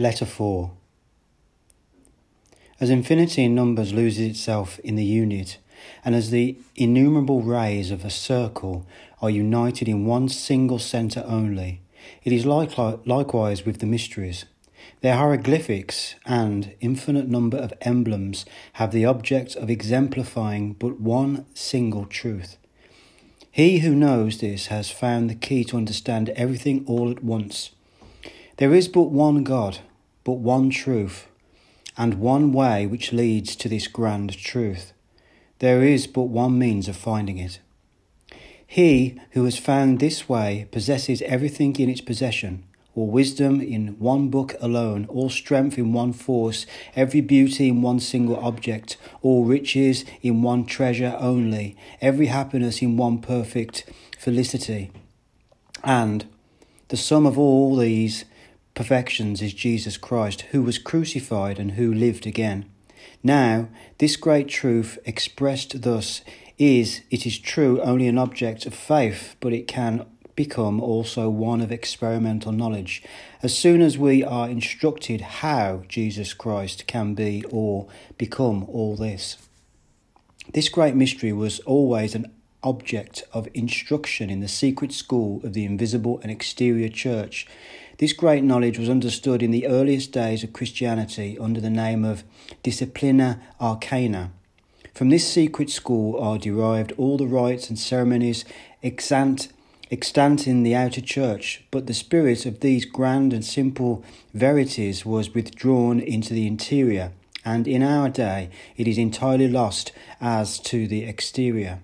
Letter 4 As infinity in numbers loses itself in the unit, and as the innumerable rays of a circle are united in one single centre only, it is likewise with the mysteries. Their hieroglyphics and infinite number of emblems have the object of exemplifying but one single truth. He who knows this has found the key to understand everything all at once. There is but one God, but one truth, and one way which leads to this grand truth. There is but one means of finding it. He who has found this way possesses everything in its possession all wisdom in one book alone, all strength in one force, every beauty in one single object, all riches in one treasure only, every happiness in one perfect felicity. And the sum of all these perfections is Jesus Christ, who was crucified and who lived again. Now, this great truth expressed thus is, it is true, only an object of faith, but it can become also one of experimental knowledge as soon as we are instructed how Jesus Christ can be or become all this. This great mystery was always an object of instruction in the secret school of the invisible and exterior church. This great knowledge was understood in the earliest days of Christianity under the name of Disciplina Arcana. From this secret school are derived all the rites and ceremonies extant extant in the outer church, but the spirit of these grand and simple verities was withdrawn into the interior, and in our day it is entirely lost as to the exterior.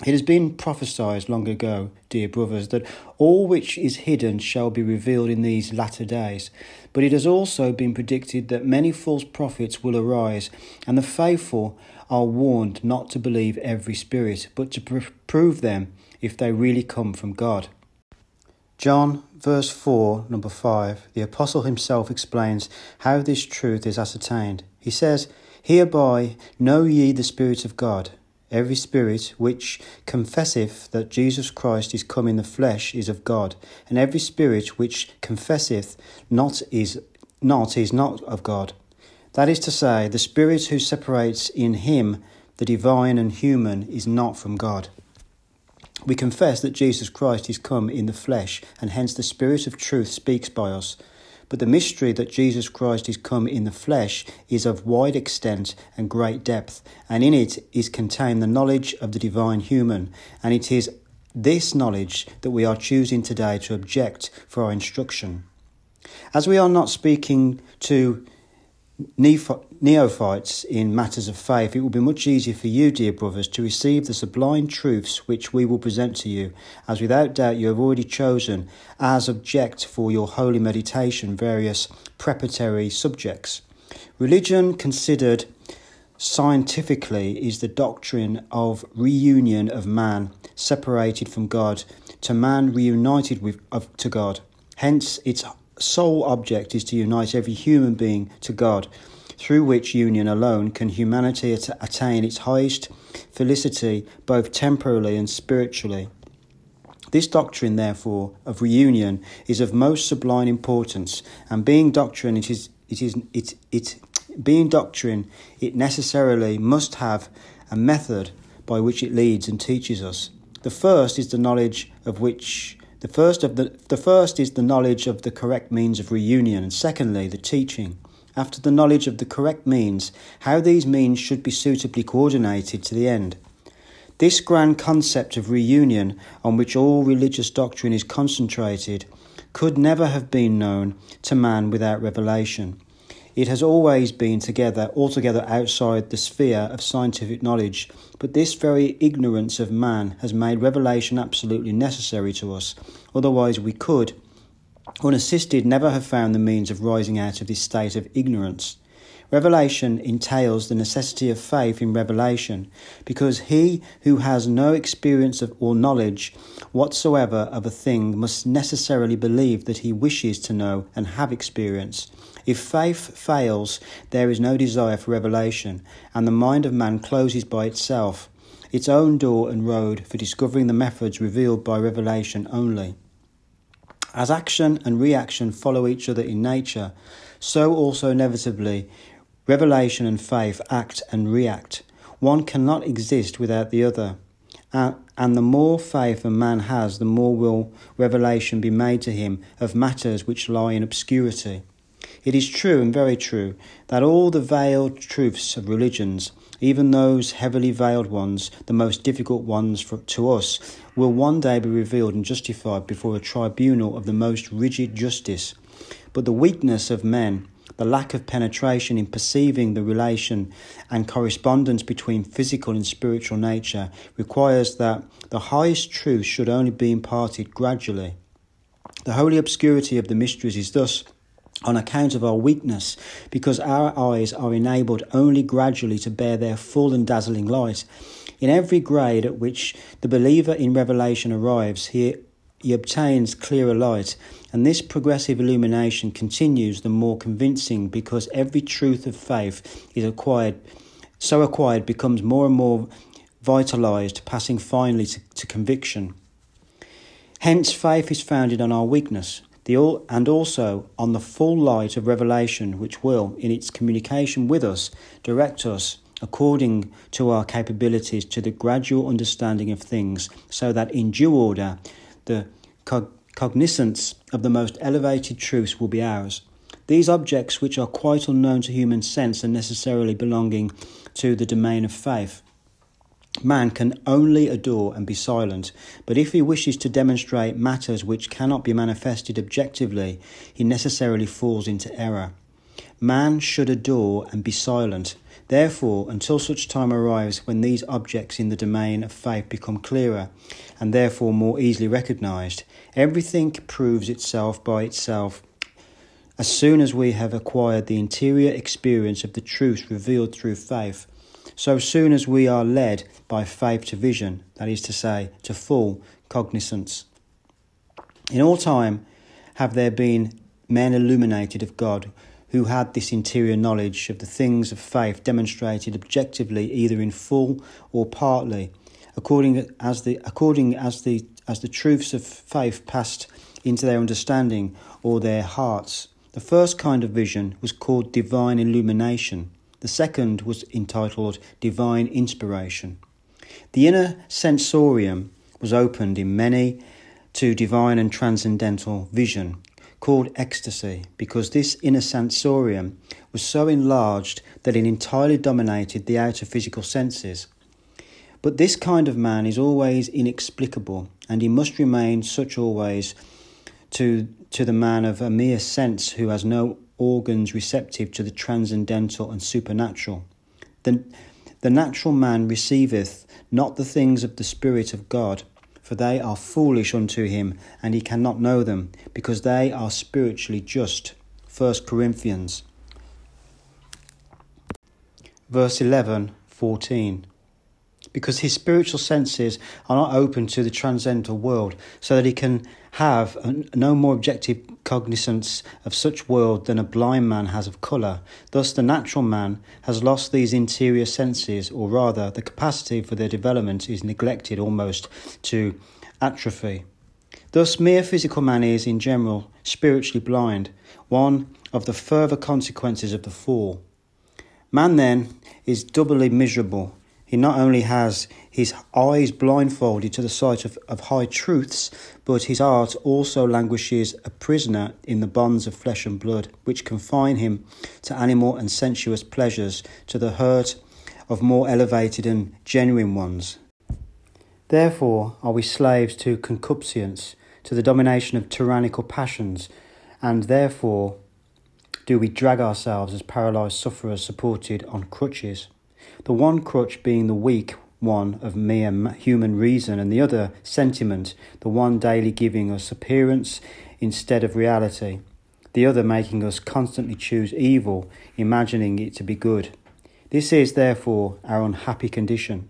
It has been prophesied long ago, dear brothers, that all which is hidden shall be revealed in these latter days. But it has also been predicted that many false prophets will arise, and the faithful are warned not to believe every spirit, but to pr- prove them if they really come from God. John, verse 4, number 5, the Apostle himself explains how this truth is ascertained. He says, Hereby know ye the Spirit of God. Every spirit which confesseth that Jesus Christ is come in the flesh is of God, and every spirit which confesseth not is not is not of God. That is to say, the spirit who separates in him the divine and human is not from God. We confess that Jesus Christ is come in the flesh, and hence the Spirit of truth speaks by us. But the mystery that Jesus Christ is come in the flesh is of wide extent and great depth, and in it is contained the knowledge of the divine human, and it is this knowledge that we are choosing today to object for our instruction. As we are not speaking to neophytes in matters of faith, it will be much easier for you, dear brothers, to receive the sublime truths which we will present to you, as without doubt you have already chosen as object for your holy meditation various preparatory subjects. Religion considered scientifically is the doctrine of reunion of man separated from God to man reunited with of, to God. Hence its sole object is to unite every human being to God, through which union alone can humanity attain its highest felicity both temporally and spiritually. This doctrine, therefore, of reunion is of most sublime importance, and being doctrine, it is it is it it being doctrine, it necessarily must have a method by which it leads and teaches us. The first is the knowledge of which the first of the the first is the knowledge of the correct means of reunion, and secondly, the teaching. After the knowledge of the correct means, how these means should be suitably coordinated to the end. This grand concept of reunion, on which all religious doctrine is concentrated, could never have been known to man without revelation. It has always been together, altogether outside the sphere of scientific knowledge, but this very ignorance of man has made revelation absolutely necessary to us. Otherwise, we could, unassisted, never have found the means of rising out of this state of ignorance. Revelation entails the necessity of faith in revelation, because he who has no experience of or knowledge whatsoever of a thing must necessarily believe that he wishes to know and have experience. If faith fails, there is no desire for revelation, and the mind of man closes by itself, its own door and road for discovering the methods revealed by revelation only. As action and reaction follow each other in nature, so also inevitably revelation and faith act and react. One cannot exist without the other. And the more faith a man has, the more will revelation be made to him of matters which lie in obscurity. It is true and very true that all the veiled truths of religions, even those heavily veiled ones, the most difficult ones for, to us, will one day be revealed and justified before a tribunal of the most rigid justice. But the weakness of men the lack of penetration in perceiving the relation and correspondence between physical and spiritual nature requires that the highest truth should only be imparted gradually. The holy obscurity of the mysteries is thus on account of our weakness, because our eyes are enabled only gradually to bear their full and dazzling light. In every grade at which the believer in revelation arrives, he, he obtains clearer light and this progressive illumination continues the more convincing because every truth of faith is acquired, so acquired becomes more and more vitalized, passing finally to, to conviction. Hence, faith is founded on our weakness, the all, and also on the full light of revelation, which will, in its communication with us, direct us according to our capabilities to the gradual understanding of things, so that in due order the cognizance of the most elevated truths will be ours. These objects, which are quite unknown to human sense, are necessarily belonging to the domain of faith. Man can only adore and be silent, but if he wishes to demonstrate matters which cannot be manifested objectively, he necessarily falls into error. Man should adore and be silent. Therefore, until such time arrives when these objects in the domain of faith become clearer and therefore more easily recognized, everything proves itself by itself. As soon as we have acquired the interior experience of the truth revealed through faith, so soon as we are led by faith to vision, that is to say, to full cognizance. In all time have there been men illuminated of God who had this interior knowledge of the things of faith demonstrated objectively either in full or partly according as the according as the as the truths of faith passed into their understanding or their hearts the first kind of vision was called divine illumination the second was entitled divine inspiration the inner sensorium was opened in many to divine and transcendental vision called ecstasy because this inner sensorium was so enlarged that it entirely dominated the outer physical senses. But this kind of man is always inexplicable, and he must remain such always to, to the man of a mere sense who has no organs receptive to the transcendental and supernatural. The, the natural man receiveth not the things of the Spirit of God, for they are foolish unto him, and he cannot know them, because they are spiritually just. 1 Corinthians. Verse 11, 14 because his spiritual senses are not open to the transcendental world, so that he can have no more objective cognizance of such world than a blind man has of colour. Thus, the natural man has lost these interior senses, or rather, the capacity for their development is neglected almost to atrophy. Thus, mere physical man is, in general, spiritually blind, one of the further consequences of the fall. Man, then, is doubly miserable he not only has his eyes blindfolded to the sight of, of high truths, but his heart also languishes a prisoner in the bonds of flesh and blood, which confine him to animal and sensuous pleasures, to the hurt of more elevated and genuine ones. Therefore are we slaves to concupiscence, to the domination of tyrannical passions, and therefore do we drag ourselves as paralyzed sufferers supported on crutches the one crutch being the weak one of mere human reason, and the other sentiment, the one daily giving us appearance instead of reality, the other making us constantly choose evil, imagining it to be good. This is, therefore, our unhappy condition.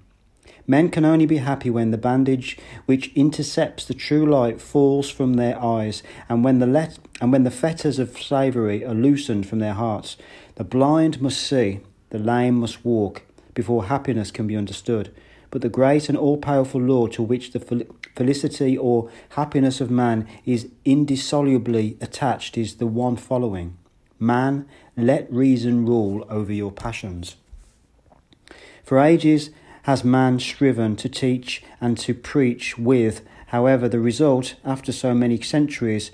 Men can only be happy when the bandage which intercepts the true light falls from their eyes, and when the let- and when the fetters of slavery are loosened from their hearts. The blind must see, the lame must walk, before happiness can be understood. but the great and all powerful law to which the felicity or happiness of man is indissolubly attached is the one following Man, let reason rule over your passions. For ages has man striven to teach and to preach with, however, the result, after so many centuries,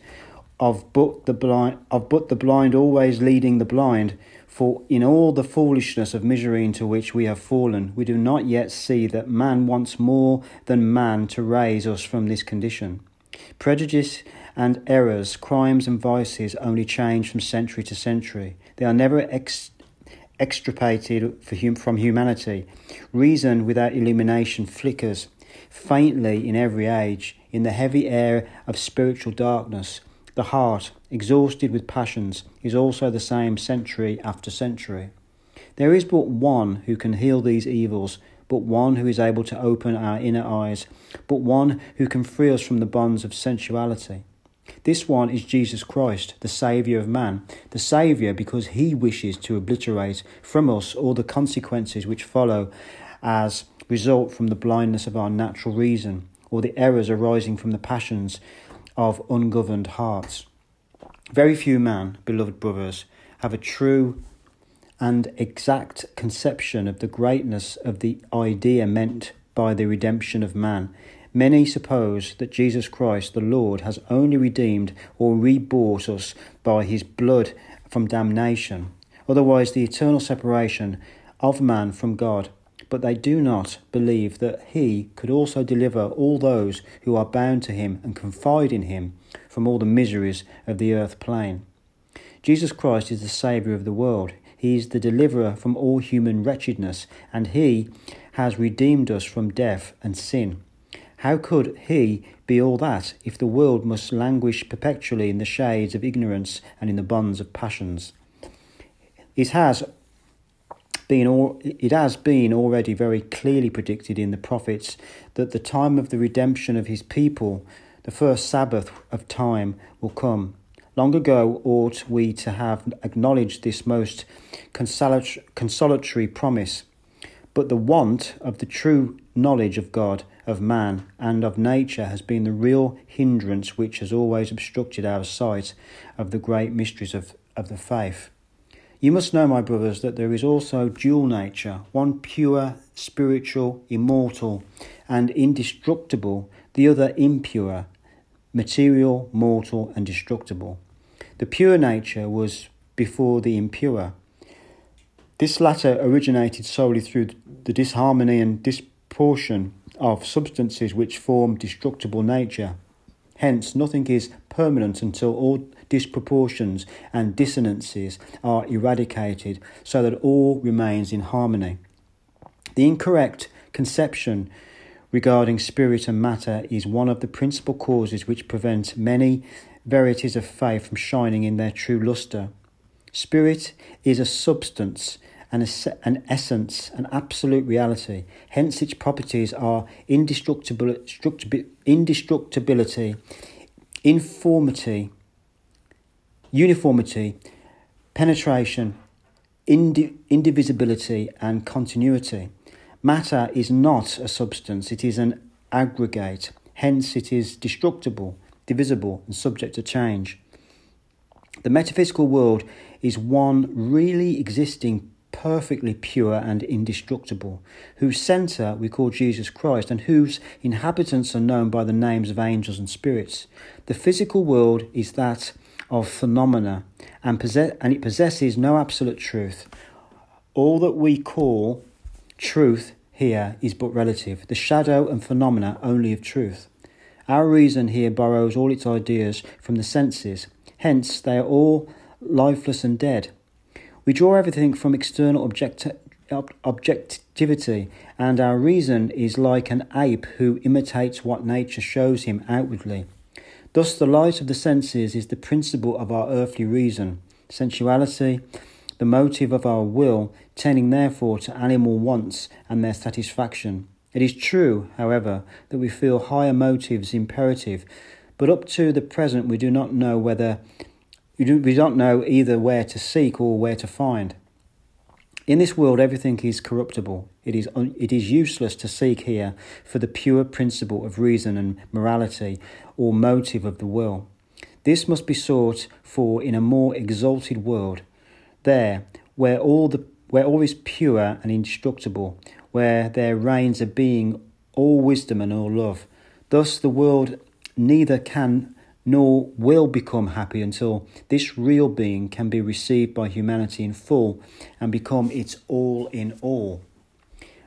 of but the blind of but the blind always leading the blind, for in all the foolishness of misery into which we have fallen, we do not yet see that man wants more than man to raise us from this condition. Prejudice and errors, crimes and vices only change from century to century. They are never ex- extirpated hum- from humanity. Reason without illumination flickers faintly in every age, in the heavy air of spiritual darkness. The heart, exhausted with passions, is also the same century after century. There is but one who can heal these evils, but one who is able to open our inner eyes, but one who can free us from the bonds of sensuality. This one is Jesus Christ, the Saviour of man, the Saviour because he wishes to obliterate from us all the consequences which follow as result from the blindness of our natural reason or the errors arising from the passions of ungoverned hearts. Very few men, beloved brothers, have a true and exact conception of the greatness of the idea meant by the redemption of man Many suppose that Jesus Christ, the Lord, has only redeemed or rebought us by his blood from damnation, otherwise, the eternal separation of man from God. But they do not believe that he could also deliver all those who are bound to him and confide in him from all the miseries of the earth plane. Jesus Christ is the Saviour of the world. He is the deliverer from all human wretchedness, and he has redeemed us from death and sin. How could he be all that if the world must languish perpetually in the shades of ignorance and in the bonds of passions? It has been it has been already very clearly predicted in the prophets that the time of the redemption of his people, the first Sabbath of time, will come. Long ago ought we to have acknowledged this most consolatory promise, but the want of the true knowledge of God of man and of nature has been the real hindrance which has always obstructed our sight of the great mysteries of, of the faith. You must know, my brothers, that there is also dual nature, one pure, spiritual, immortal, and indestructible, the other impure, material, mortal, and destructible. The pure nature was before the impure. This latter originated solely through the disharmony and disproportion of substances which form destructible nature. Hence, nothing is permanent until all disproportions and dissonances are eradicated so that all remains in harmony. The incorrect conception regarding spirit and matter is one of the principal causes which prevent many verities of faith from shining in their true lustre. Spirit is a substance an, an essence, an absolute reality. Hence, its properties are indestructibility, indestructibility informity, uniformity, penetration, indi- indivisibility, and continuity. Matter is not a substance, it is an aggregate. Hence, it is destructible, divisible, and subject to change. The metaphysical world is one really existing perfectly pure and indestructible, whose centre we call Jesus Christ, and whose inhabitants are known by the names of angels and spirits. The physical world is that of phenomena, and, possess- and it possesses no absolute truth. All that we call truth here is but relative, the shadow and phenomena only of truth. Our reason here borrows all its ideas from the senses, hence, they are all lifeless and dead. We draw everything from external object- objectivity, and our reason is like an ape who imitates what nature shows him outwardly. Thus, the light of the senses is the principle of our earthly reason, sensuality, the motive of our will, tending therefore to animal wants and their satisfaction. It is true, however, that we feel higher motives imperative, but up to the present we do not know whether we don't know either where to seek or where to find. In this world, everything is corruptible. It is, un- it is useless to seek here for the pure principle of reason and morality or motive of the will. This must be sought for in a more exalted world, there where all, the, where all is pure and indestructible, where there reigns a being all wisdom and all love. Thus, the world neither can nor will become happy until this real being can be received by humanity in full and become its all in all.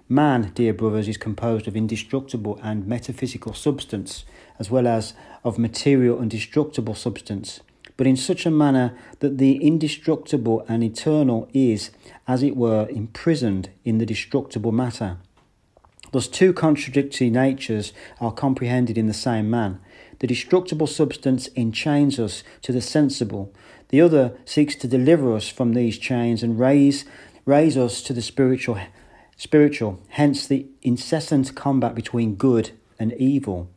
Man, dear brothers, is composed of indestructible and metaphysical substance, as well as of material and destructible substance, but in such a manner that the indestructible and eternal is, as it were, imprisoned in the destructible matter. Thus, two contradictory natures are comprehended in the same man. The destructible substance enchains us to the sensible, the other seeks to deliver us from these chains and raise, raise us to the spiritual, spiritual, hence the incessant combat between good and evil.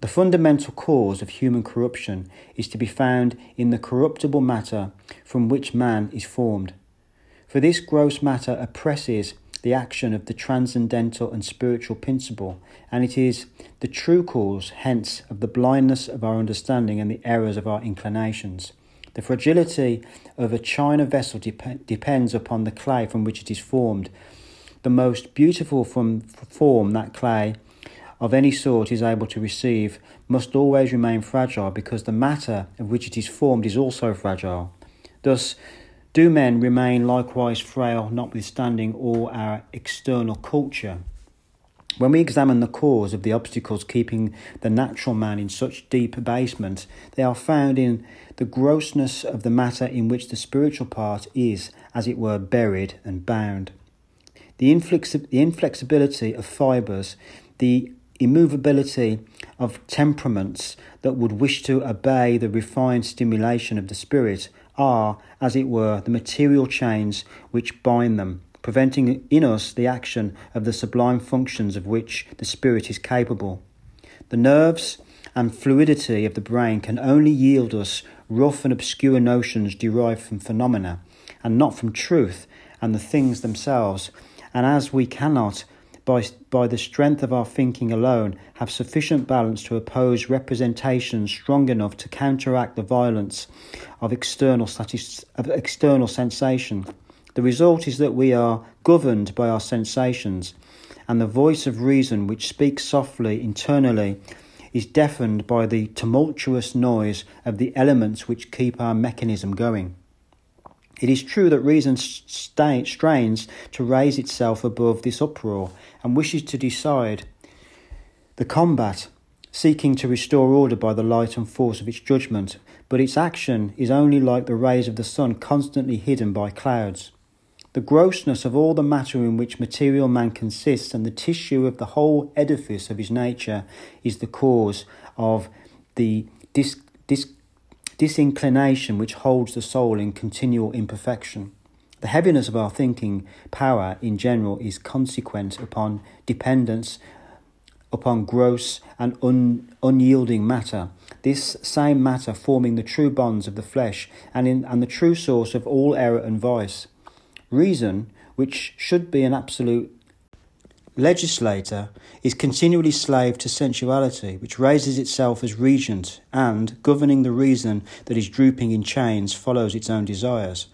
The fundamental cause of human corruption is to be found in the corruptible matter from which man is formed. For this gross matter oppresses the action of the transcendental and spiritual principle, and it is the true cause, hence, of the blindness of our understanding and the errors of our inclinations. The fragility of a china vessel dep- depends upon the clay from which it is formed. The most beautiful from form that clay of any sort is able to receive must always remain fragile because the matter of which it is formed is also fragile. Thus, do men remain likewise frail, notwithstanding all our external culture? When we examine the cause of the obstacles keeping the natural man in such deep abasement, they are found in the grossness of the matter in which the spiritual part is, as it were, buried and bound. The, inflexi- the inflexibility of fibres, the immovability of temperaments that would wish to obey the refined stimulation of the spirit are, as it were, the material chains which bind them, preventing in us the action of the sublime functions of which the spirit is capable. The nerves and fluidity of the brain can only yield us rough and obscure notions derived from phenomena, and not from truth and the things themselves, and as we cannot by, by the strength of our thinking alone, have sufficient balance to oppose representations strong enough to counteract the violence of external, satis- of external sensation. The result is that we are governed by our sensations, and the voice of reason, which speaks softly internally, is deafened by the tumultuous noise of the elements which keep our mechanism going. It is true that reason strains to raise itself above this uproar and wishes to decide the combat, seeking to restore order by the light and force of its judgment, but its action is only like the rays of the sun constantly hidden by clouds. The grossness of all the matter in which material man consists and the tissue of the whole edifice of his nature is the cause of the dis- dis- disinclination which holds the soul in continual imperfection. The heaviness of our thinking power in general is consequent upon dependence upon gross and un, unyielding matter, this same matter forming the true bonds of the flesh and, in, and the true source of all error and vice. Reason, which should be an absolute legislator, is continually slave to sensuality, which raises itself as regent and, governing the reason that is drooping in chains, follows its own desires.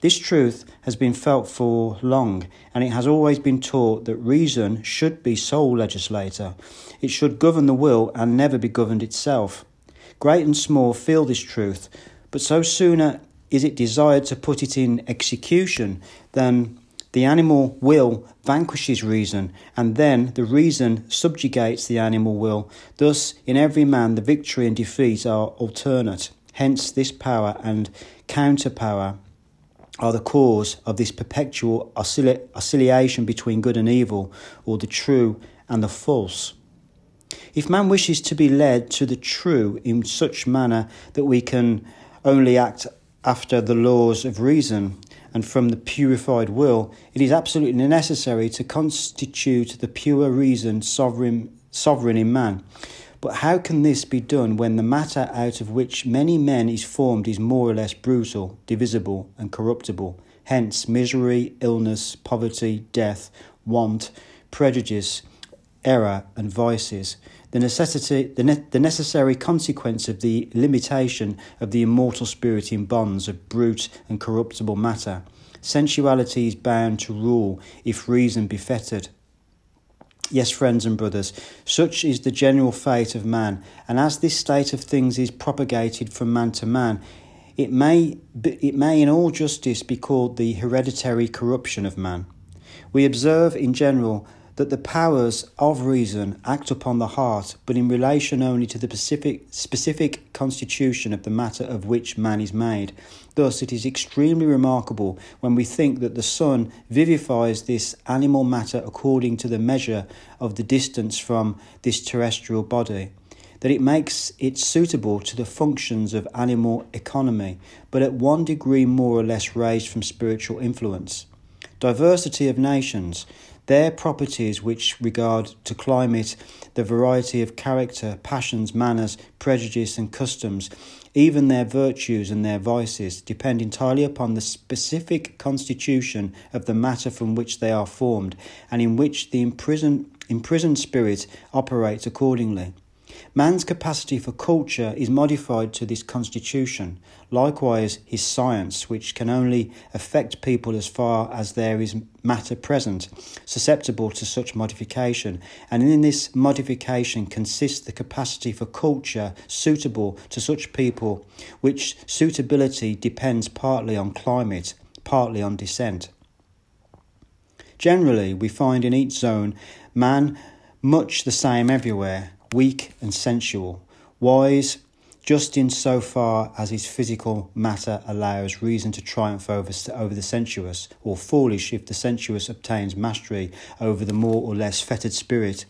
This truth has been felt for long, and it has always been taught that reason should be sole legislator. It should govern the will and never be governed itself. Great and small feel this truth, but so sooner is it desired to put it in execution than the animal will vanquishes reason, and then the reason subjugates the animal will. Thus, in every man, the victory and defeat are alternate. Hence, this power and counter power are the cause of this perpetual oscillation between good and evil, or the true and the false. If man wishes to be led to the true in such manner that we can only act after the laws of reason and from the purified will, it is absolutely necessary to constitute the pure reason sovereign, sovereign in man. But how can this be done when the matter out of which many men is formed is more or less brutal, divisible, and corruptible? hence misery, illness, poverty, death, want, prejudice, error, and vices. The, necessity, the, ne- the necessary consequence of the limitation of the immortal spirit in bonds of brute and corruptible matter. Sensuality is bound to rule if reason be fettered. Yes, friends and brothers, such is the general fate of man, and as this state of things is propagated from man to man, it may, it may in all justice be called the hereditary corruption of man. We observe in general that the powers of reason act upon the heart, but in relation only to the specific, specific constitution of the matter of which man is made. Thus, it is extremely remarkable when we think that the sun vivifies this animal matter according to the measure of the distance from this terrestrial body that it makes it suitable to the functions of animal economy, but at one degree more or less raised from spiritual influence. Diversity of nations, their properties which regard to climate, the variety of character, passions, manners, prejudice, and customs, even their virtues and their vices, depend entirely upon the specific constitution of the matter from which they are formed, and in which the imprisoned, imprisoned spirit operates accordingly. Man's capacity for culture is modified to this constitution. Likewise, his science, which can only affect people as far as there is matter present, susceptible to such modification. And in this modification consists the capacity for culture suitable to such people, which suitability depends partly on climate, partly on descent. Generally, we find in each zone man much the same everywhere weak and sensual, wise just in so far as his physical matter allows reason to triumph over, over the sensuous, or foolish if the sensuous obtains mastery over the more or less fettered spirit.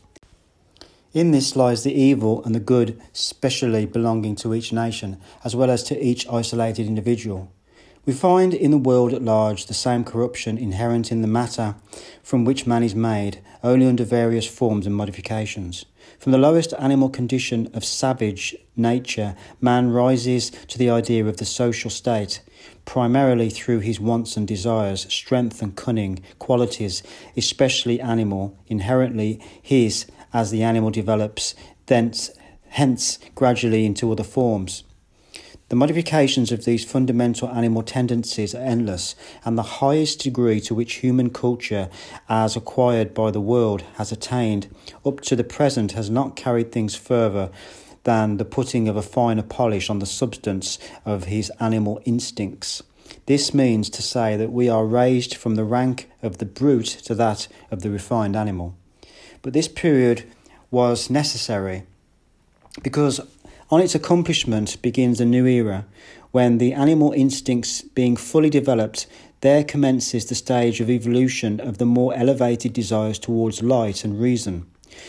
In this lies the evil and the good specially belonging to each nation, as well as to each isolated individual. We find in the world at large the same corruption inherent in the matter from which man is made, only under various forms and modifications. From the lowest animal condition of savage nature, man rises to the idea of the social state, primarily through his wants and desires, strength and cunning, qualities, especially animal, inherently his as the animal develops, thence, hence gradually into other forms. The modifications of these fundamental animal tendencies are endless, and the highest degree to which human culture, as acquired by the world, has attained up to the present has not carried things further than the putting of a finer polish on the substance of his animal instincts. This means to say that we are raised from the rank of the brute to that of the refined animal. But this period was necessary because on its accomplishment begins a new era, when the animal instincts being fully developed, there commences the stage of evolution of the more elevated desires towards light and reason.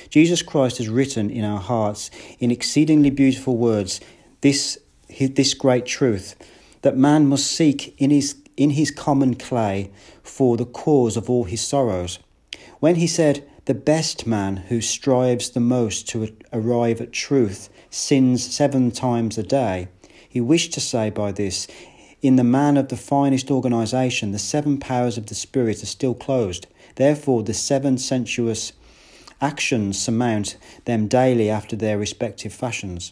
Jesus Christ has written in our hearts in exceedingly beautiful words this, this great truth that man must seek in his, in his common clay for the cause of all his sorrows. When he said, The best man who strives the most to arrive at truth sins seven times a day. He wished to say by this, in the man of the finest organization, the seven powers of the Spirit are still closed. Therefore, the seven sensuous actions surmount them daily after their respective fashions.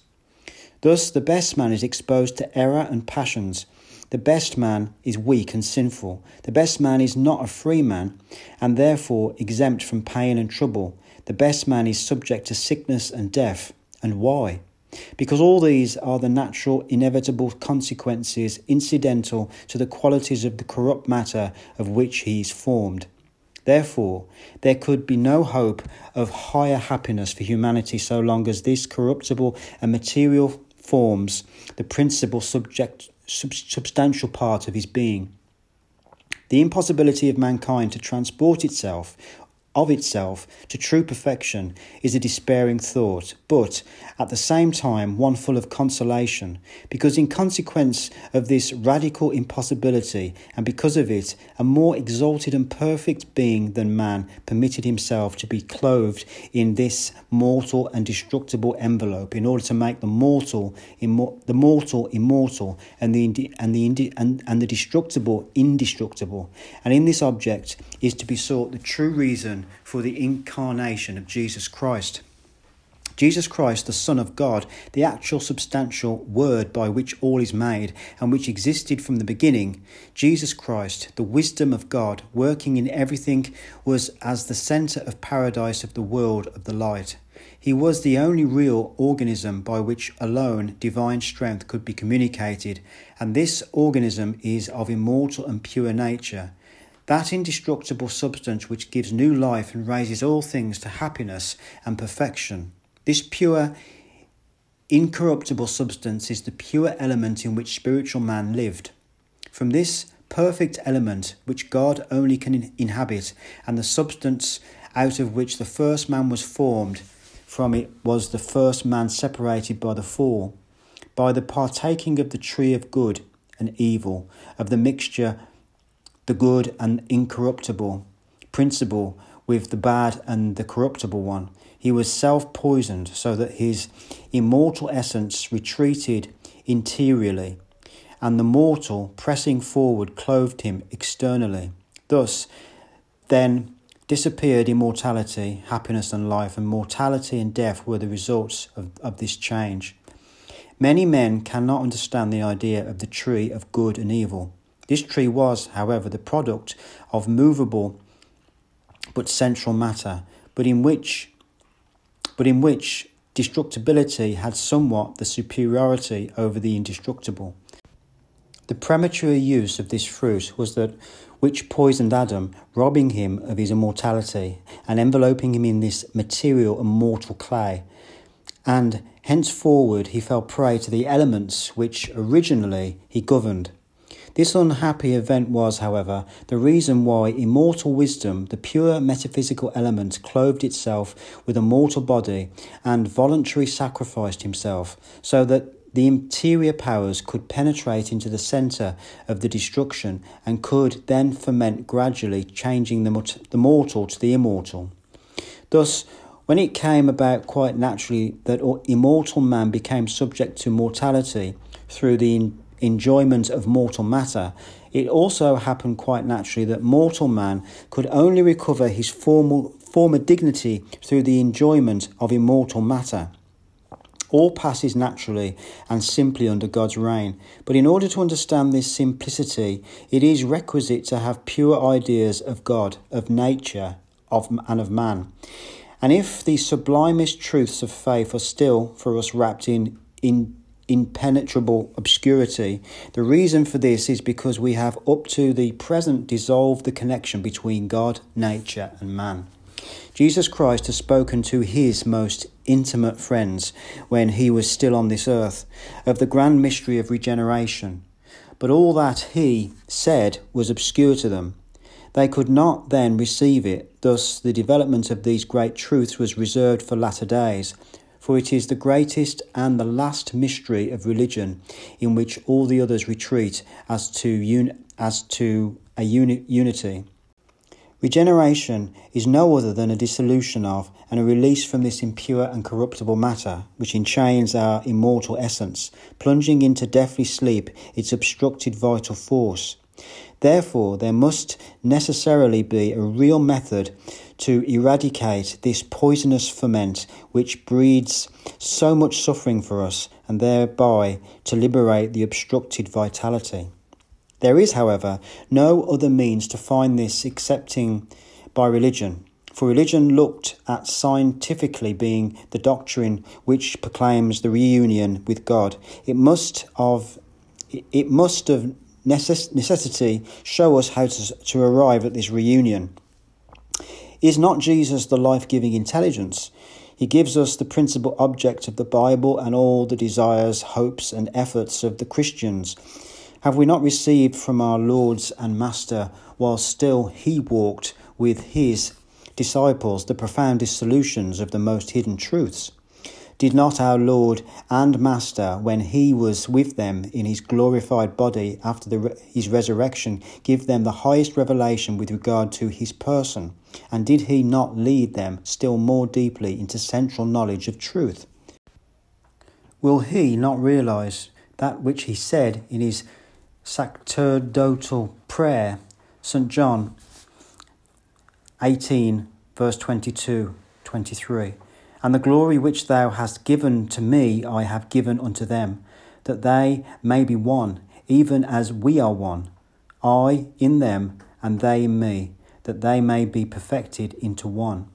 Thus, the best man is exposed to error and passions. The best man is weak and sinful. The best man is not a free man, and therefore exempt from pain and trouble. The best man is subject to sickness and death. And why? Because all these are the natural, inevitable consequences incidental to the qualities of the corrupt matter of which he is formed. Therefore, there could be no hope of higher happiness for humanity so long as this corruptible and material forms the principal subject, sub, substantial part of his being. The impossibility of mankind to transport itself of itself to true perfection is a despairing thought, but at the same time one full of consolation, because in consequence of this radical impossibility, and because of it, a more exalted and perfect being than man permitted himself to be clothed in this mortal and destructible envelope in order to make the mortal immo- the mortal immortal and the and the and, and the destructible indestructible. And in this object is to be sought the true reason for the incarnation of Jesus Christ. Jesus Christ, the Son of God, the actual substantial word by which all is made and which existed from the beginning, Jesus Christ, the wisdom of God, working in everything, was as the centre of paradise of the world of the light. He was the only real organism by which alone divine strength could be communicated, and this organism is of immortal and pure nature that indestructible substance which gives new life and raises all things to happiness and perfection. This pure, incorruptible substance is the pure element in which spiritual man lived. From this perfect element, which God only can inhabit, and the substance out of which the first man was formed, from it was the first man separated by the fall, by the partaking of the tree of good and evil, of the mixture the good and incorruptible principle with the bad and the corruptible one. He was self poisoned so that his immortal essence retreated interiorly, and the mortal, pressing forward, clothed him externally. Thus, then, disappeared immortality, happiness, and life, and mortality and death were the results of, of this change. Many men cannot understand the idea of the tree of good and evil. This tree was, however, the product of movable but central matter, but in which but in which destructibility had somewhat the superiority over the indestructible. The premature use of this fruit was that which poisoned Adam, robbing him of his immortality and enveloping him in this material and mortal clay. And henceforward he fell prey to the elements which originally he governed. This unhappy event was, however, the reason why immortal wisdom, the pure metaphysical element, clothed itself with a mortal body and voluntarily sacrificed himself, so that the interior powers could penetrate into the centre of the destruction and could then ferment gradually, changing the, the mortal to the immortal. Thus, when it came about quite naturally that immortal man became subject to mortality through the enjoyment of mortal matter, it also happened quite naturally that mortal man could only recover his formal, former dignity through the enjoyment of immortal matter. All passes naturally and simply under God's reign. But in order to understand this simplicity, it is requisite to have pure ideas of God, of nature, of, and of man. And if the sublimest truths of faith are still for us wrapped in, in impenetrable obscurity. The reason for this is because we have up to the present dissolved the connection between God, nature, and man. Jesus Christ has spoken to his most intimate friends when he was still on this earth of the grand mystery of regeneration. But all that he said was obscure to them. They could not then receive it, thus, the development of these great truths was reserved for latter days, for it is the greatest and the last mystery of religion, in which all the others retreat as to, un- as to a uni- unity. Regeneration is no other than a dissolution of and a release from this impure and corruptible matter, which enchains our immortal essence, plunging into deathly sleep its obstructed vital force. Therefore, there must necessarily be a real method to eradicate this poisonous ferment which breeds so much suffering for us and thereby to liberate the obstructed vitality. There is, however, no other means to find this excepting by religion. For religion looked at scientifically being the doctrine which proclaims the reunion with God. It must of it must of necess- necessity show us how to, to arrive at this reunion. Is not Jesus the life giving intelligence? He gives us the principal object of the Bible and all the desires, hopes, and efforts of the Christians. Have we not received from our Lord's and Master while still he walked with his disciples the profoundest solutions of the most hidden truths. Did not our Lord and Master, when he was with them in his glorified body after the, his resurrection, give them the highest revelation with regard to his person? And did he not lead them still more deeply into central knowledge of truth? Will he not realize that which he said in his sacerdotal prayer, St. John 18, verse 22 23? And the glory which thou hast given to me I have given unto them, that they may be one, even as we are one, I in them, and they in me, that they may be perfected into one.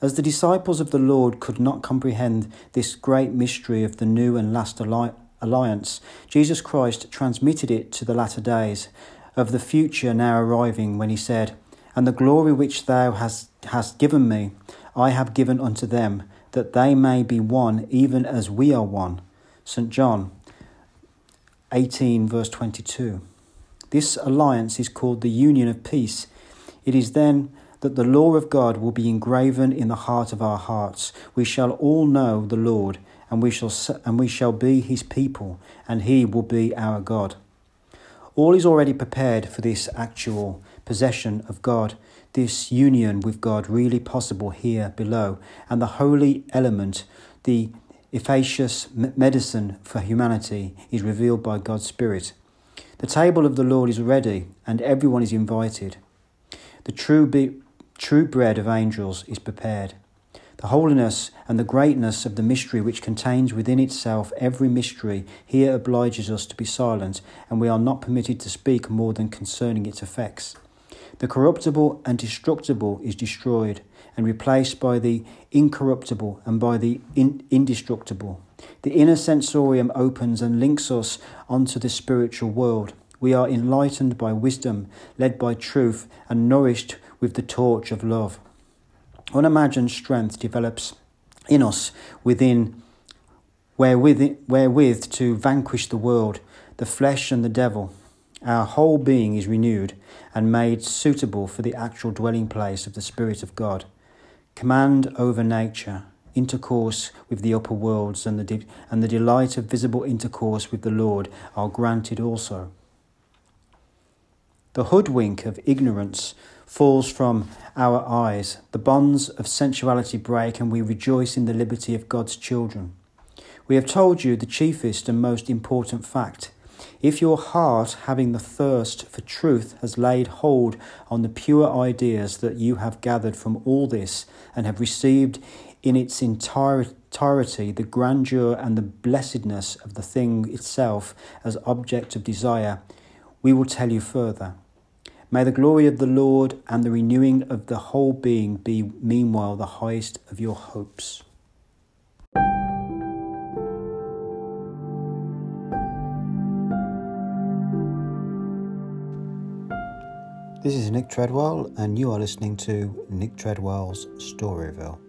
As the disciples of the Lord could not comprehend this great mystery of the new and last alliance, Jesus Christ transmitted it to the latter days of the future now arriving when he said, And the glory which thou hast, hast given me, I have given unto them, that they may be one, even as we are one. St. John 18, verse 22. This alliance is called the union of peace. It is then that the law of God will be engraven in the heart of our hearts. We shall all know the Lord, and we shall, and we shall be his people, and he will be our God. All is already prepared for this actual possession of God this union with God really possible here below, and the holy element, the efficacious medicine for humanity, is revealed by God's Spirit. The table of the Lord is ready, and everyone is invited. The true, be- true bread of angels is prepared. The holiness and the greatness of the mystery, which contains within itself every mystery, here obliges us to be silent, and we are not permitted to speak more than concerning its effects. The corruptible and destructible is destroyed and replaced by the incorruptible and by the in- indestructible. The inner sensorium opens and links us onto the spiritual world. We are enlightened by wisdom, led by truth, and nourished with the torch of love. Unimagined strength develops in us within wherewith, wherewith to vanquish the world, the flesh, and the devil. Our whole being is renewed and made suitable for the actual dwelling place of the Spirit of God. Command over nature, intercourse with the upper worlds, and the, de- and the delight of visible intercourse with the Lord are granted also. The hoodwink of ignorance falls from our eyes, the bonds of sensuality break, and we rejoice in the liberty of God's children. We have told you the chiefest and most important fact if your heart, having the thirst for truth, has laid hold on the pure ideas that you have gathered from all this and have received in its entirety the grandeur and the blessedness of the thing itself as object of desire, we will tell you further. May the glory of the Lord and the renewing of the whole being be meanwhile the highest of your hopes. This is Nick Treadwell, and you are listening to Nick Treadwell's Storyville.